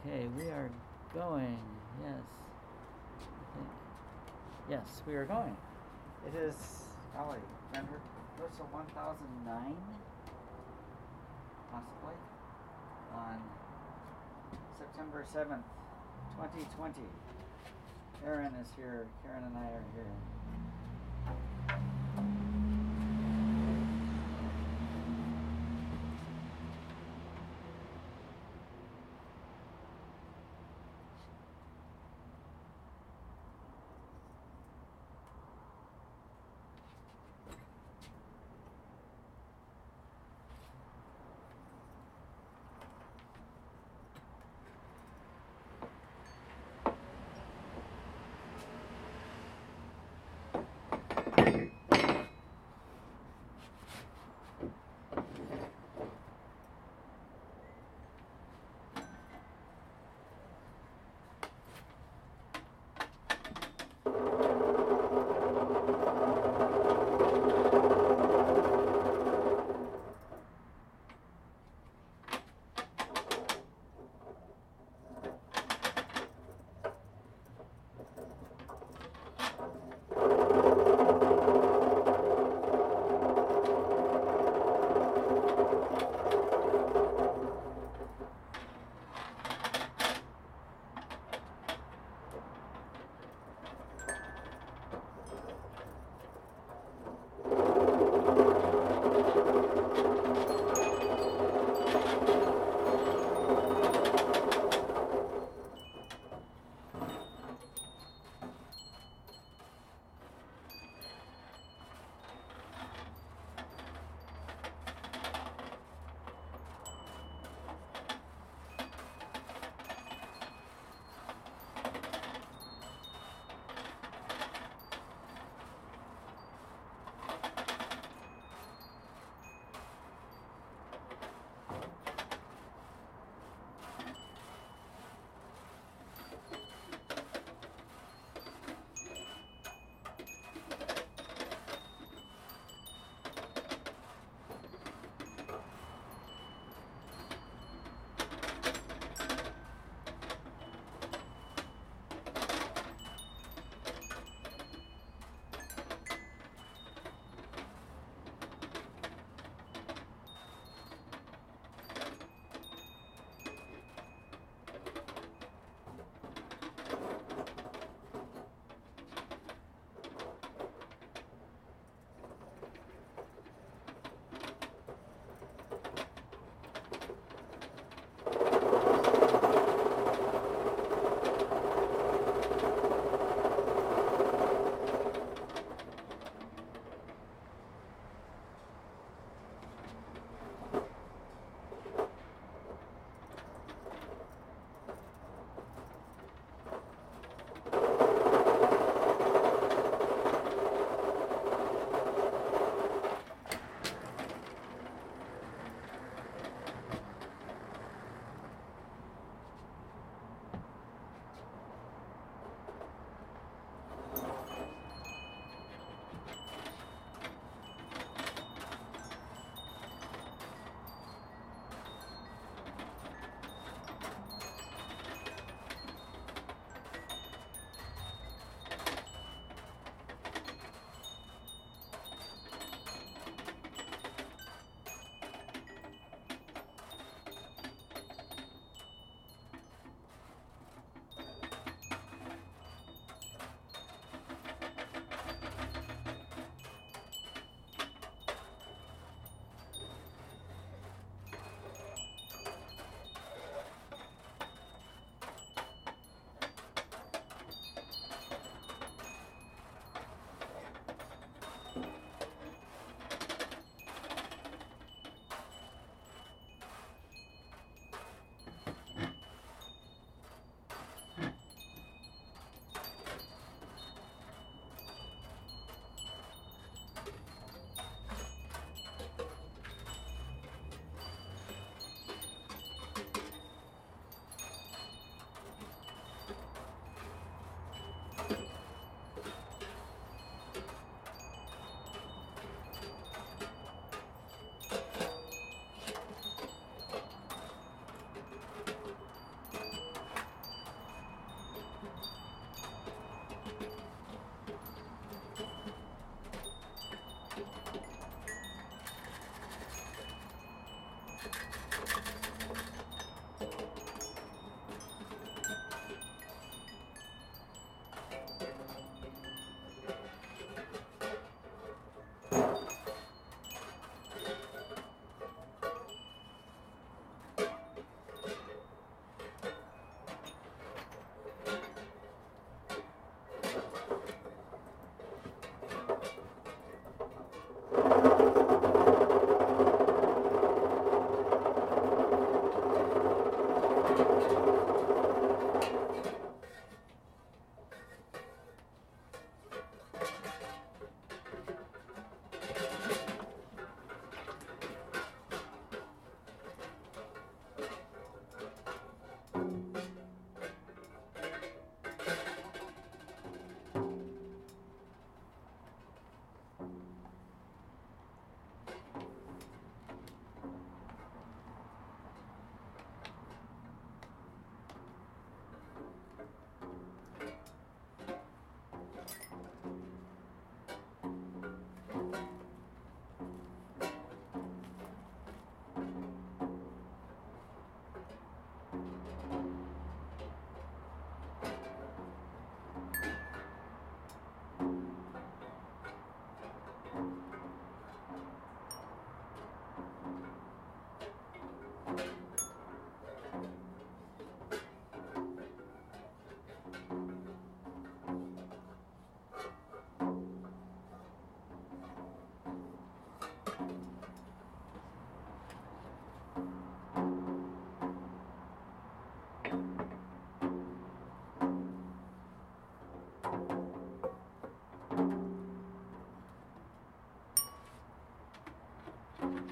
Okay, we are going. Yes. Yes, we are going. It is, golly, Rehearsal 1009? Possibly. On September 7th, 2020. Karen is here. Karen and I are here.